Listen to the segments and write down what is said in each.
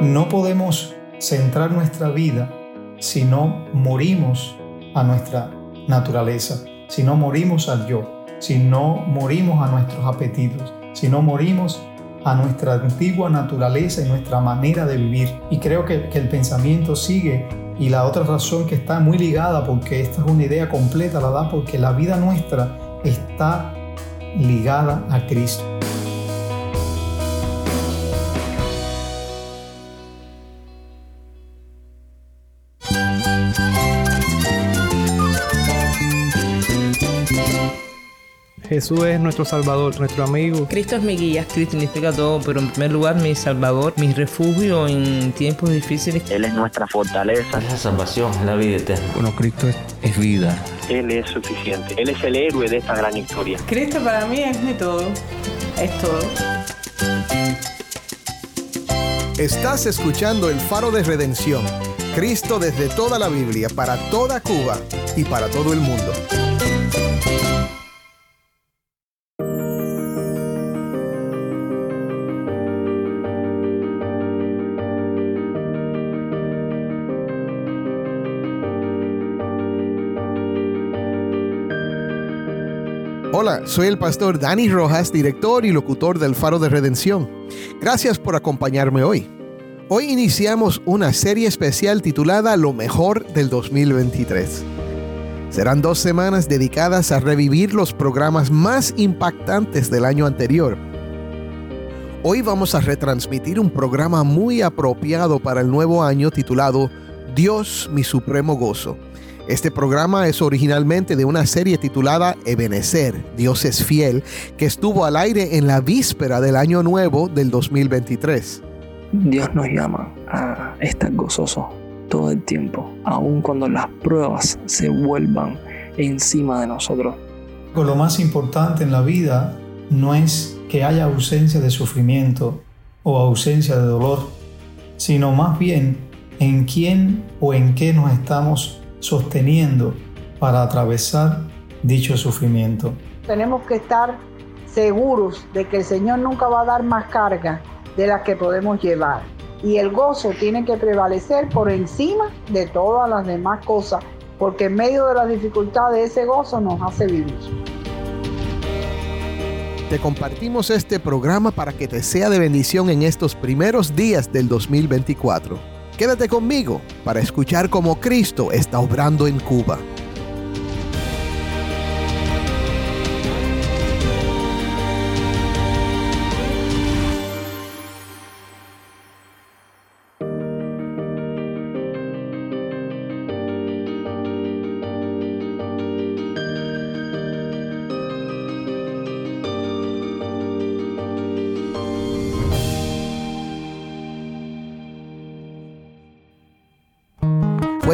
No podemos centrar nuestra vida si no morimos a nuestra naturaleza, si no morimos al yo, si no morimos a nuestros apetitos, si no morimos a nuestra antigua naturaleza y nuestra manera de vivir. Y creo que, el pensamiento sigue y la otra razón que está muy ligada, porque esta es una idea completa, la da porque la vida nuestra está ligada a Cristo. Jesús es nuestro Salvador, nuestro amigo. Cristo es mi guía. Cristo significa todo, pero en primer lugar mi Salvador, mi refugio en tiempos difíciles. Él es nuestra fortaleza. Es la salvación, es la vida eterna. Bueno, Cristo es, es vida. Él es suficiente. Él es el héroe de esta gran historia. Cristo para mí es mi todo. Es todo. Estás escuchando el faro de redención. Cristo desde toda la Biblia, para toda Cuba y para todo el mundo. Hola, soy el pastor Dani Rojas, director y locutor del Faro de Redención. Gracias por acompañarme hoy. Hoy iniciamos una serie especial titulada Lo mejor del 2023. Serán dos semanas dedicadas a revivir los programas más impactantes del año anterior. Hoy vamos a retransmitir un programa muy apropiado para el nuevo año titulado Dios mi supremo gozo este programa es originalmente de una serie titulada Ebenecer, Dios es fiel, que estuvo al aire en la víspera del año nuevo del 2023. Dios nos llama a estar gozosos todo el tiempo, aun cuando las pruebas se vuelvan encima de nosotros. Lo más importante en la vida no es que haya ausencia de sufrimiento o ausencia de dolor, sino más bien en quién o en qué nos estamos sosteniendo para atravesar dicho sufrimiento. Tenemos que estar seguros de que el Señor nunca va a dar más carga de las que podemos llevar. Y el gozo tiene que prevalecer por encima de todas las demás cosas, porque en medio de las dificultades ese gozo nos hace vivir. Te compartimos este programa para que te sea de bendición en estos primeros días del 2024. Quédate conmigo para escuchar cómo Cristo está obrando en Cuba.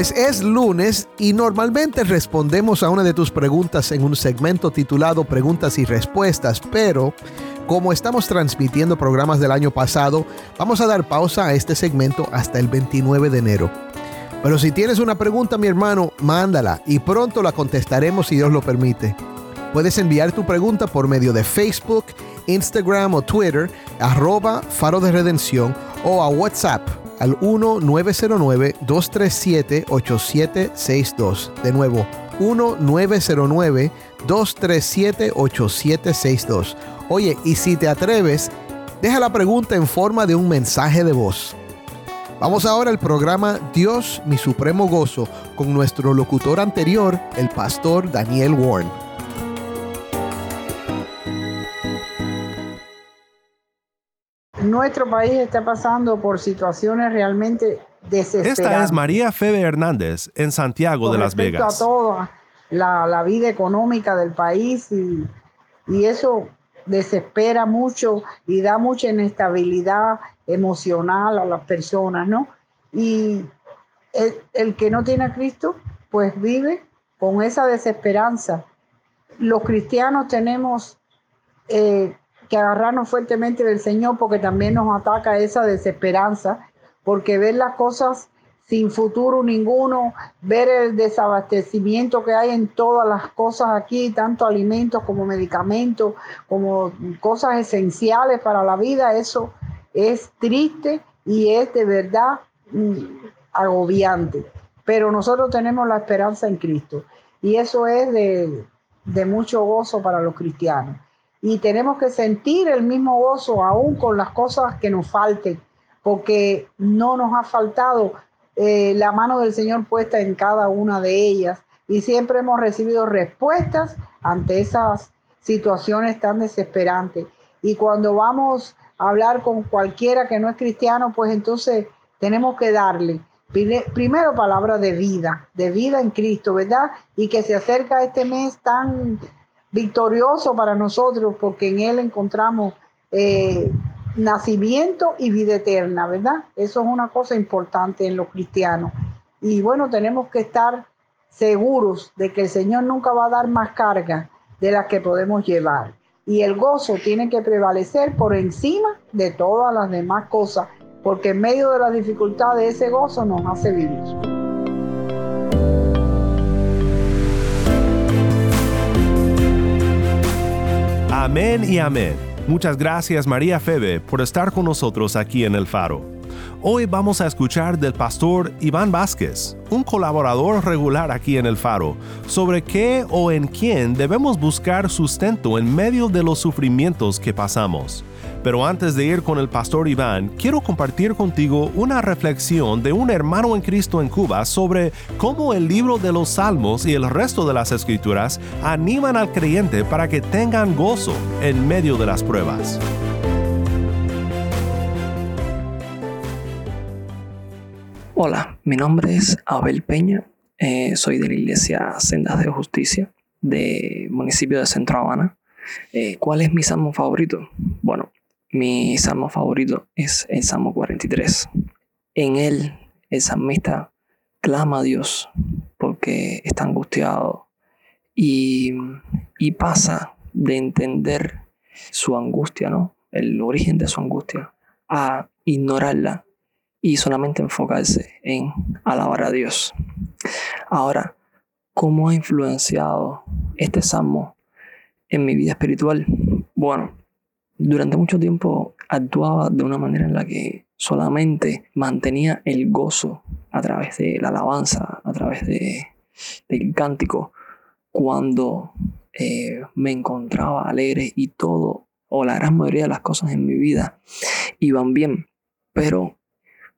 Pues es lunes y normalmente respondemos a una de tus preguntas en un segmento titulado Preguntas y Respuestas, pero como estamos transmitiendo programas del año pasado, vamos a dar pausa a este segmento hasta el 29 de enero. Pero si tienes una pregunta, mi hermano, mándala y pronto la contestaremos si Dios lo permite. Puedes enviar tu pregunta por medio de Facebook, Instagram o Twitter, arroba faro de redención o a WhatsApp al 1-909-237-8762. De nuevo, 1-909-237-8762. Oye, y si te atreves, deja la pregunta en forma de un mensaje de voz. Vamos ahora al programa Dios mi supremo gozo con nuestro locutor anterior, el pastor Daniel Warren. Nuestro país está pasando por situaciones realmente desesperantes. Esta es María Febe Hernández en Santiago de Las Vegas. a toda la, vida económica del país y, y, eso desespera mucho y da mucha inestabilidad emocional a las personas, ¿no? Y el, que no tiene a Cristo, pues vive con esa desesperanza. Los cristianos tenemos eh, que agarrarnos fuertemente del Señor porque también nos ataca esa desesperanza, porque ver las cosas sin futuro ninguno, ver el desabastecimiento que hay en todas las cosas aquí, tanto alimentos como medicamentos, como cosas esenciales para la vida, eso es triste y es de verdad mm, agobiante. Pero nosotros tenemos la esperanza en Cristo y eso es de, de mucho gozo para los cristianos. Y tenemos que sentir el mismo gozo aún con las cosas que nos falten, porque no nos ha faltado eh, la mano del Señor puesta en cada una de ellas y siempre hemos recibido respuestas ante esas situaciones tan desesperantes. Y cuando vamos a hablar con cualquiera que no es cristiano, pues entonces tenemos que darle primero palabra de vida, de vida en Cristo, ¿verdad? Y que se acerca este mes tan victorioso para nosotros, porque en Él encontramos eh, nacimiento y vida eterna, ¿verdad? Eso es una cosa importante en los cristianos. Y bueno, tenemos que estar seguros de que el Señor nunca va a dar más carga de las que podemos llevar. Y el gozo tiene que prevalecer por encima de todas las demás cosas, porque en medio de la dificultad de ese gozo nos hace vivir. Amén y amén. Muchas gracias María Febe por estar con nosotros aquí en El Faro. Hoy vamos a escuchar del pastor Iván Vázquez, un colaborador regular aquí en El Faro, sobre qué o en quién debemos buscar sustento en medio de los sufrimientos que pasamos. Pero antes de ir con el pastor Iván, quiero compartir contigo una reflexión de un hermano en Cristo en Cuba sobre cómo el libro de los Salmos y el resto de las escrituras animan al creyente para que tengan gozo en medio de las pruebas. Hola, mi nombre es Abel Peña, eh, soy de la iglesia Sendas de Justicia del municipio de Centro Habana. Eh, ¿Cuál es mi salmo favorito? Bueno, mi salmo favorito es el Salmo 43. En él, el salmista clama a Dios porque está angustiado y, y pasa de entender su angustia, ¿no? El origen de su angustia, a ignorarla y solamente enfocarse en alabar a Dios. Ahora, ¿cómo ha influenciado este salmo en mi vida espiritual? Bueno, durante mucho tiempo actuaba de una manera en la que solamente mantenía el gozo a través de la alabanza, a través de, del cántico, cuando eh, me encontraba alegre y todo, o la gran mayoría de las cosas en mi vida iban bien. Pero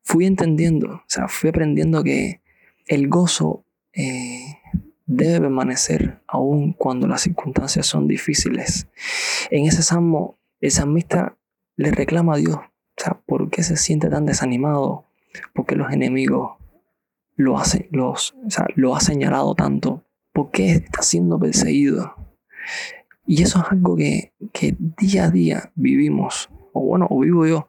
fui entendiendo, o sea, fui aprendiendo que el gozo eh, debe permanecer aún cuando las circunstancias son difíciles. En ese salmo el salmista le reclama a Dios, o sea, ¿por qué se siente tan desanimado? Porque los enemigos lo, hacen, los, lo ha señalado tanto. ¿Por qué está siendo perseguido? Y eso es algo que, día a día vivimos, o bueno, o vivo yo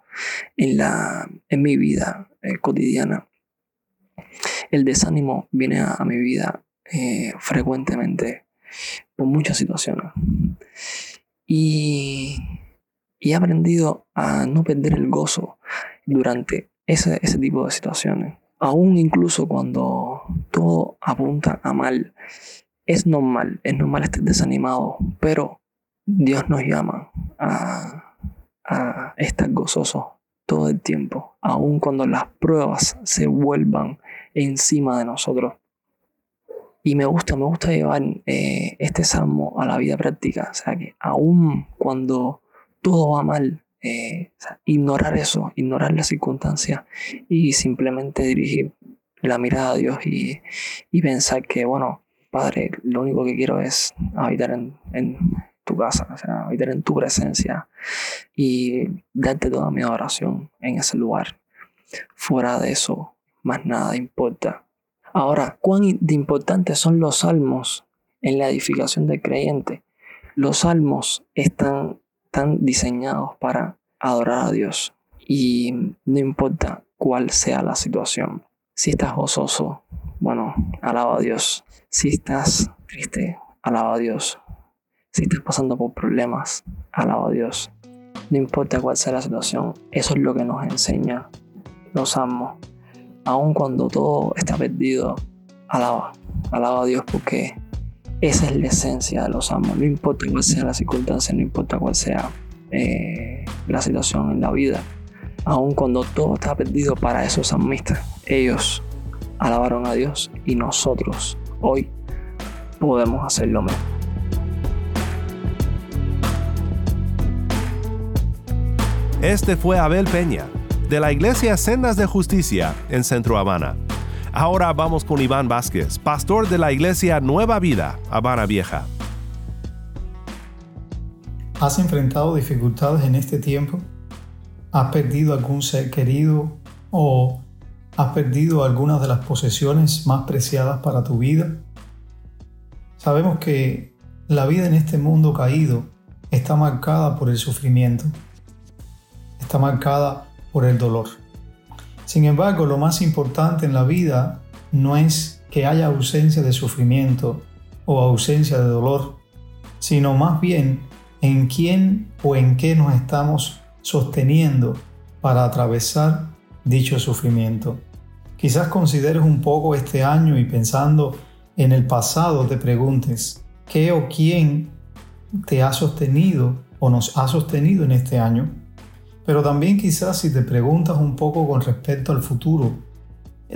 en, la, en mi vida eh, cotidiana. El desánimo viene a, mi vida eh, frecuentemente por muchas situaciones. Y y he aprendido a no perder el gozo durante ese, ese tipo de situaciones. Aún incluso cuando todo apunta a mal, es normal, es normal estar desanimado, pero Dios nos llama a, a estar gozosos todo el tiempo, aun cuando las pruebas se vuelvan encima de nosotros. Y me gusta, me gusta llevar eh, este salmo a la vida práctica, o sea que aun cuando todo va mal. Eh, ignorar eso, ignorar las circunstancias y simplemente dirigir la mirada a Dios y, pensar que, bueno, Padre, lo único que quiero es habitar en, tu casa, o sea, habitar en tu presencia y darte toda mi adoración en ese lugar. Fuera de eso, más nada importa. Ahora, ¿cuán importantes son los salmos en la edificación del creyente? Los salmos están están diseñados para adorar a Dios. Y no importa cuál sea la situación. Si estás gozoso, bueno, alaba a Dios. Si estás triste, alaba a Dios. Si estás pasando por problemas, alaba a Dios. No importa cuál sea la situación, eso es lo que nos enseña los amos. Aun cuando todo está perdido, alaba, alaba a Dios porque esa es la esencia de los amos. No importa cuál sea la circunstancia, no importa cuál sea eh, la situación en la vida. Aun cuando todo está perdido para esos salmistas, ellos alabaron a Dios y nosotros hoy podemos hacer lo mismo. Este fue Abel Peña, de la Iglesia Sendas de Justicia en Centro Habana. Ahora vamos con Iván Vázquez, pastor de la Iglesia Nueva Vida, Habana Vieja. ¿Has enfrentado dificultades en este tiempo? ¿Has perdido algún ser querido o has perdido algunas de las posesiones más preciadas para tu vida? Sabemos que la vida en este mundo caído está marcada por el sufrimiento, está marcada por el dolor. Sin embargo, lo más importante en la vida no es que haya ausencia de sufrimiento o ausencia de dolor, sino más bien en quién o en qué nos estamos sosteniendo para atravesar dicho sufrimiento. Quizás consideres un poco este año y pensando en el pasado te preguntes, ¿qué o quién te ha sostenido o nos ha sostenido en este año? Pero también quizás si te preguntas un poco con respecto al futuro,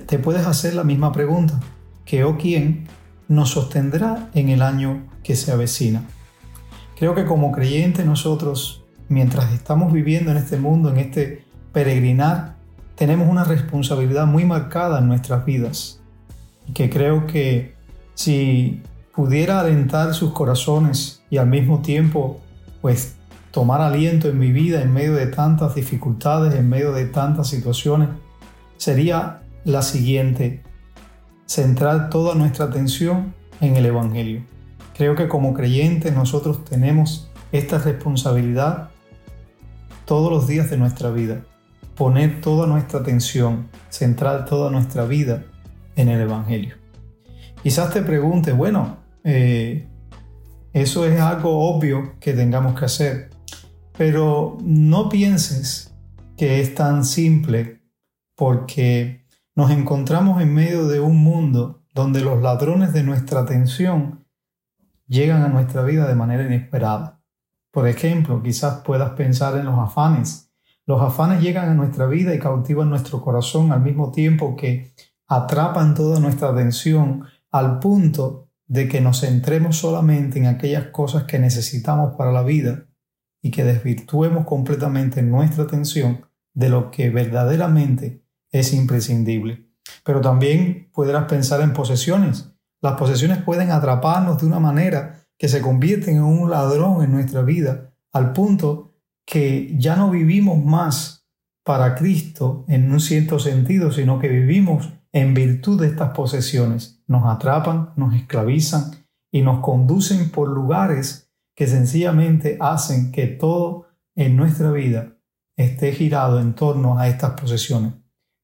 te puedes hacer la misma pregunta, ¿qué o quién nos sostendrá en el año que se avecina? Creo que como creyentes nosotros, mientras estamos viviendo en este mundo, en este peregrinar, tenemos una responsabilidad muy marcada en nuestras vidas. Y que creo que si pudiera alentar sus corazones y al mismo tiempo, pues, tomar aliento en mi vida en medio de tantas dificultades, en medio de tantas situaciones, sería la siguiente, centrar toda nuestra atención en el Evangelio. Creo que como creyentes nosotros tenemos esta responsabilidad todos los días de nuestra vida. Poner toda nuestra atención, centrar toda nuestra vida en el Evangelio. Quizás te preguntes, bueno, eh, eso es algo obvio que tengamos que hacer, pero no pienses que es tan simple porque nos encontramos en medio de un mundo donde los ladrones de nuestra atención llegan a nuestra vida de manera inesperada. Por ejemplo, quizás puedas pensar en los afanes. Los afanes llegan a nuestra vida y cautivan nuestro corazón al mismo tiempo que atrapan toda nuestra atención al punto de que nos centremos solamente en aquellas cosas que necesitamos para la vida y que desvirtuemos completamente nuestra atención de lo que verdaderamente es imprescindible. Pero también podrás pensar en posesiones. Las posesiones pueden atraparnos de una manera que se convierten en un ladrón en nuestra vida, al punto que ya no vivimos más para Cristo en un cierto sentido, sino que vivimos en virtud de estas posesiones. Nos atrapan, nos esclavizan y nos conducen por lugares que sencillamente hacen que todo en nuestra vida esté girado en torno a estas posesiones.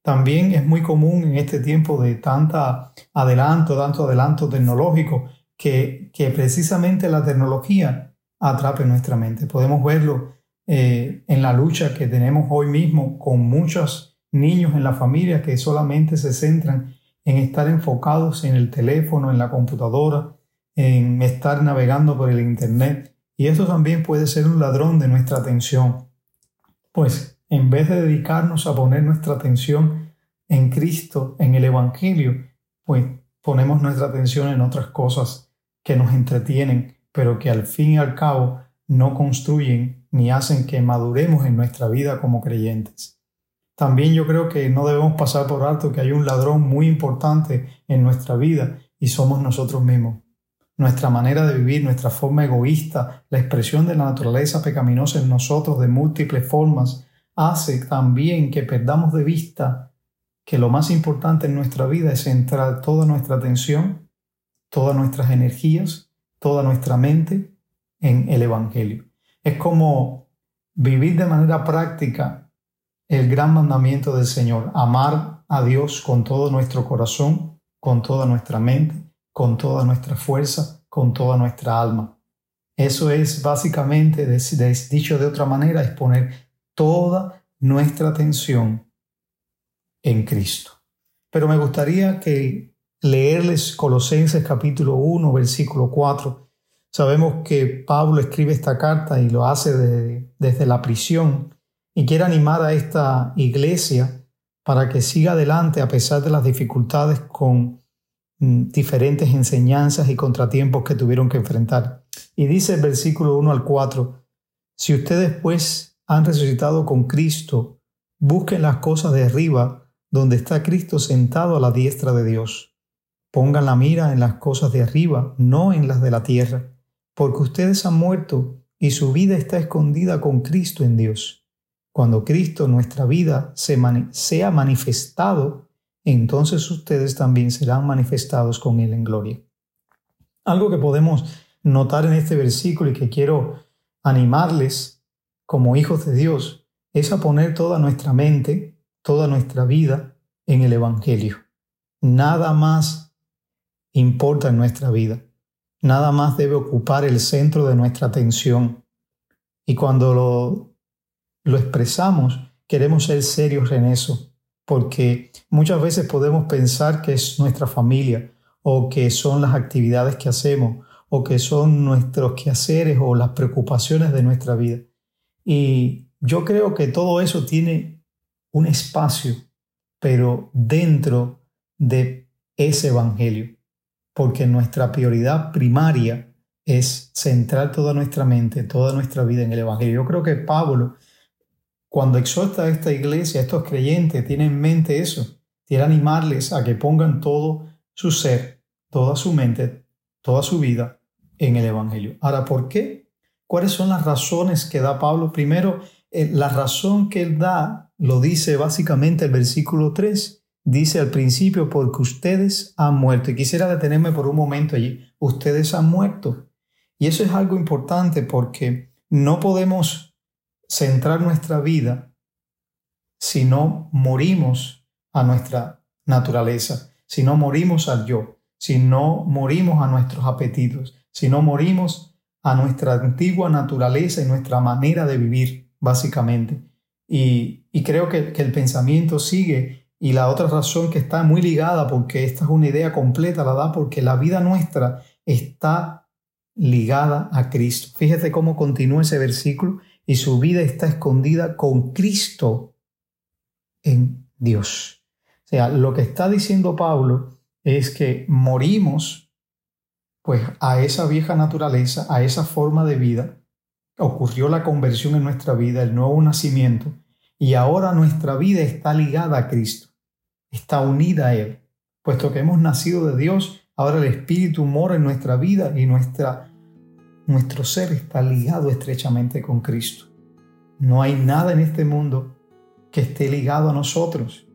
También es muy común en este tiempo de tanta adelanto, tanto adelanto tecnológico, que, que precisamente la tecnología atrape nuestra mente. Podemos verlo eh, en la lucha que tenemos hoy mismo con muchos niños en la familia que solamente se centran en estar enfocados en el teléfono, en la computadora, en estar navegando por el Internet. Y eso también puede ser un ladrón de nuestra atención. Pues en vez de dedicarnos a poner nuestra atención en Cristo, en el Evangelio, pues ponemos nuestra atención en otras cosas que nos entretienen, pero que al fin y al cabo no construyen ni hacen que maduremos en nuestra vida como creyentes. También yo creo que no debemos pasar por alto que hay un ladrón muy importante en nuestra vida y somos nosotros mismos. Nuestra manera de vivir, nuestra forma egoísta, la expresión de la naturaleza pecaminosa en nosotros de múltiples formas, hace también que perdamos de vista que lo más importante en nuestra vida es centrar toda nuestra atención, todas nuestras energías, toda nuestra mente en el Evangelio. Es como vivir de manera práctica el gran mandamiento del Señor, amar a Dios con todo nuestro corazón, con toda nuestra mente, con toda nuestra fuerza, con toda nuestra alma. Eso es básicamente, dicho de otra manera, es poner toda nuestra atención en Cristo. Pero me gustaría que leerles Colosenses capítulo 1, versículo 4. Sabemos que Pablo escribe esta carta y lo hace desde la prisión Y quiero animar a esta iglesia para que siga adelante a pesar de las dificultades con diferentes enseñanzas y contratiempos que tuvieron que enfrentar. Y dice el versículo 1 al 4, si ustedes pues han resucitado con Cristo, busquen las cosas de arriba, donde está Cristo sentado a la diestra de Dios. Pongan la mira en las cosas de arriba, no en las de la tierra, porque ustedes han muerto y su vida está escondida con Cristo en Dios. Cuando Cristo, nuestra vida, se sea manifestado, entonces ustedes también serán manifestados con Él en gloria. Algo que podemos notar en este versículo y que quiero animarles como hijos de Dios es a poner toda nuestra mente, toda nuestra vida en el Evangelio. Nada más importa en nuestra vida. Nada más debe ocupar el centro de nuestra atención. Y cuando lo lo expresamos, queremos ser serios en eso, porque muchas veces podemos pensar que es nuestra familia o que son las actividades que hacemos o que son nuestros quehaceres o las preocupaciones de nuestra vida. Y yo creo que todo eso tiene un espacio, pero dentro de ese evangelio, porque nuestra prioridad primaria es centrar toda nuestra mente, toda nuestra vida en el evangelio. Yo creo que Pablo cuando exhorta a esta iglesia, a estos creyentes, tiene en mente eso. Quiere animarles a que pongan todo su ser, toda su mente, toda su vida en el Evangelio. Ahora, ¿por qué? ¿Cuáles son las razones que da Pablo? Primero, eh, la razón que él da lo dice básicamente el versículo 3. Dice al principio, porque ustedes han muerto. Y quisiera detenerme por un momento allí. Ustedes han muerto. Y eso es algo importante porque no podemos centrar nuestra vida si no morimos a nuestra naturaleza, si no morimos al yo, si no morimos a nuestros apetitos, si no morimos a nuestra antigua naturaleza y nuestra manera de vivir, básicamente. Y, creo que, que el pensamiento sigue y la otra razón que está muy ligada, porque esta es una idea completa, la da porque la vida nuestra está ligada a Cristo. Fíjate cómo continúa ese versículo y su vida está escondida con Cristo en Dios. O sea, lo que está diciendo Pablo es que morimos pues a esa vieja naturaleza, a esa forma de vida, ocurrió la conversión en nuestra vida, el nuevo nacimiento, y ahora nuestra vida está ligada a Cristo, está unida a Él. Puesto que hemos nacido de Dios, ahora el Espíritu mora en nuestra vida y nuestra nuestro ser está ligado estrechamente con Cristo. No hay nada en este mundo que esté ligado a nosotros,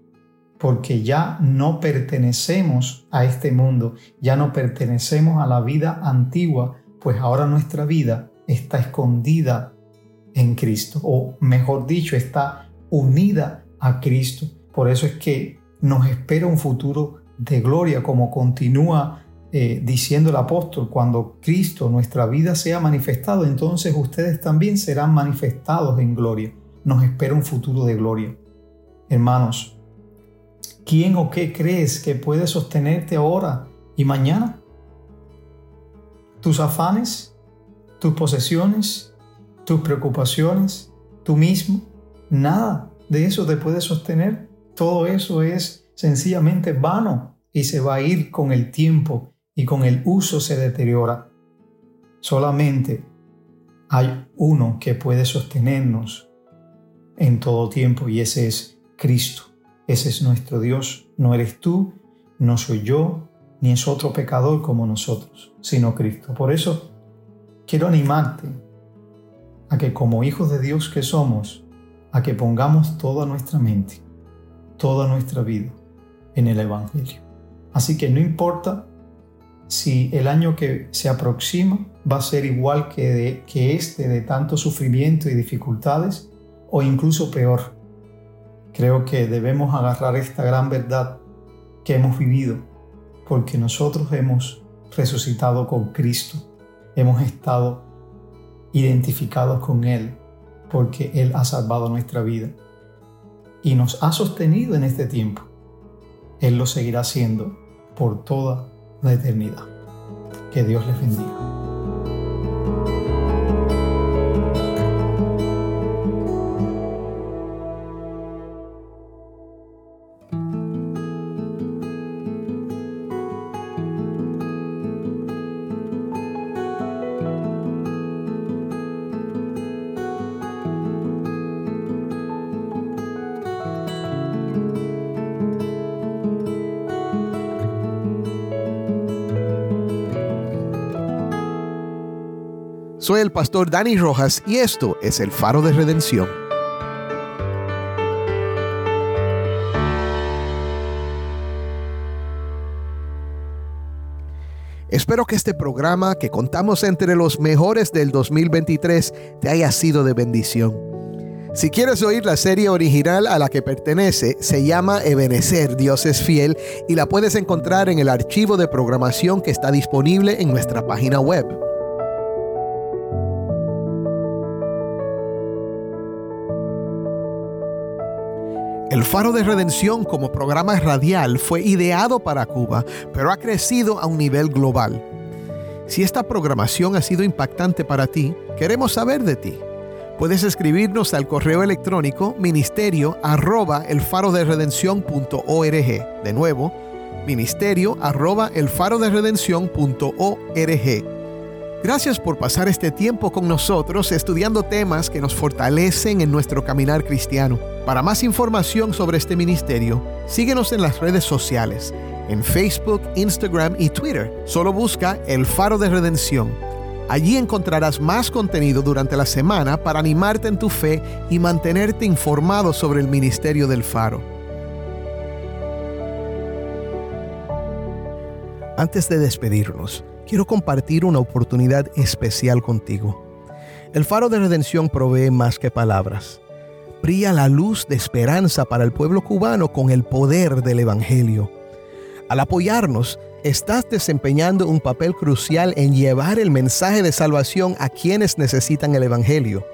porque ya no pertenecemos a este mundo, ya no pertenecemos a la vida antigua, pues ahora nuestra vida está escondida en Cristo, o mejor dicho, está unida a Cristo. Por eso es que nos espera un futuro de gloria, como continúa eh, diciendo el apóstol, cuando Cristo, nuestra vida, sea manifestado, entonces ustedes también serán manifestados en gloria. Nos espera un futuro de gloria. Hermanos, ¿quién o qué crees que puede sostenerte ahora y mañana? ¿Tus afanes? ¿Tus posesiones? ¿Tus preocupaciones? ¿Tú mismo? Nada de eso te puede sostener. Todo eso es sencillamente vano y se va a ir con el tiempo y con el uso se deteriora. Solamente hay uno que puede sostenernos en todo tiempo y ese es Cristo. Ese es nuestro Dios. No eres tú, no soy yo, ni es otro pecador como nosotros, sino Cristo. Por eso quiero animarte a que como hijos de Dios que somos, a que pongamos toda nuestra mente, toda nuestra vida en el Evangelio. Así que no importa si el año que se aproxima va a ser igual que, este de tanto sufrimiento y dificultades o incluso peor. Creo que debemos agarrar esta gran verdad que hemos vivido porque nosotros hemos resucitado con Cristo, hemos estado identificados con Él porque Él ha salvado nuestra vida y nos ha sostenido en este tiempo. Él lo seguirá haciendo por toda la eternidad. Que Dios les bendiga. Soy el pastor Dani Rojas y esto es el faro de redención. Espero que este programa que contamos entre los mejores del 2023 te haya sido de bendición. Si quieres oír la serie original a la que pertenece, se llama Ebenecer, Dios es fiel, y la puedes encontrar en el archivo de programación que está disponible en nuestra página web. El Faro de Redención como programa radial fue ideado para Cuba, pero ha crecido a un nivel global. Si esta programación ha sido impactante para ti, queremos saber de ti. Puedes escribirnos al correo electrónico ministerio arroba el faro de De nuevo, ministerio arroba el faro de Gracias por pasar este tiempo con nosotros estudiando temas que nos fortalecen en nuestro caminar cristiano. Para más información sobre este ministerio, síguenos en las redes sociales, en Facebook, Instagram y Twitter. Solo busca El Faro de Redención. Allí encontrarás más contenido durante la semana para animarte en tu fe y mantenerte informado sobre el ministerio del Faro. Antes de despedirnos, quiero compartir una oportunidad especial contigo. El faro de redención provee más que palabras. Brilla la luz de esperanza para el pueblo cubano con el poder del Evangelio. Al apoyarnos, estás desempeñando un papel crucial en llevar el mensaje de salvación a quienes necesitan el Evangelio.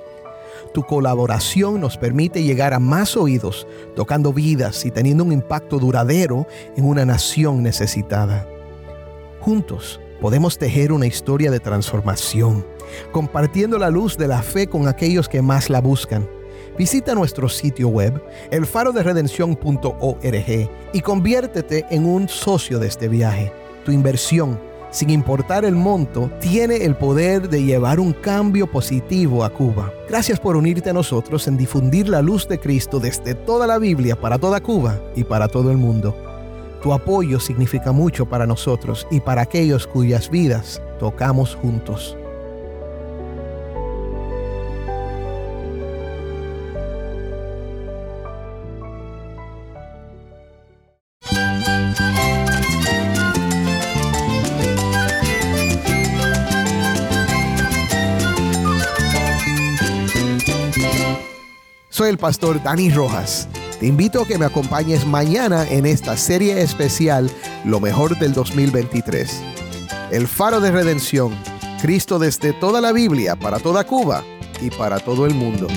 Tu colaboración nos permite llegar a más oídos, tocando vidas y teniendo un impacto duradero en una nación necesitada. Juntos, podemos tejer una historia de transformación, compartiendo la luz de la fe con aquellos que más la buscan. Visita nuestro sitio web, elfaroderedención.org, y conviértete en un socio de este viaje. Tu inversión, sin importar el monto, tiene el poder de llevar un cambio positivo a Cuba. Gracias por unirte a nosotros en difundir la luz de Cristo desde toda la Biblia para toda Cuba y para todo el mundo. Tu apoyo significa mucho para nosotros y para aquellos cuyas vidas tocamos juntos. Soy el pastor Dani Rojas. Te invito a que me acompañes mañana en esta serie especial Lo mejor del 2023. El faro de redención, Cristo desde toda la Biblia, para toda Cuba y para todo el mundo.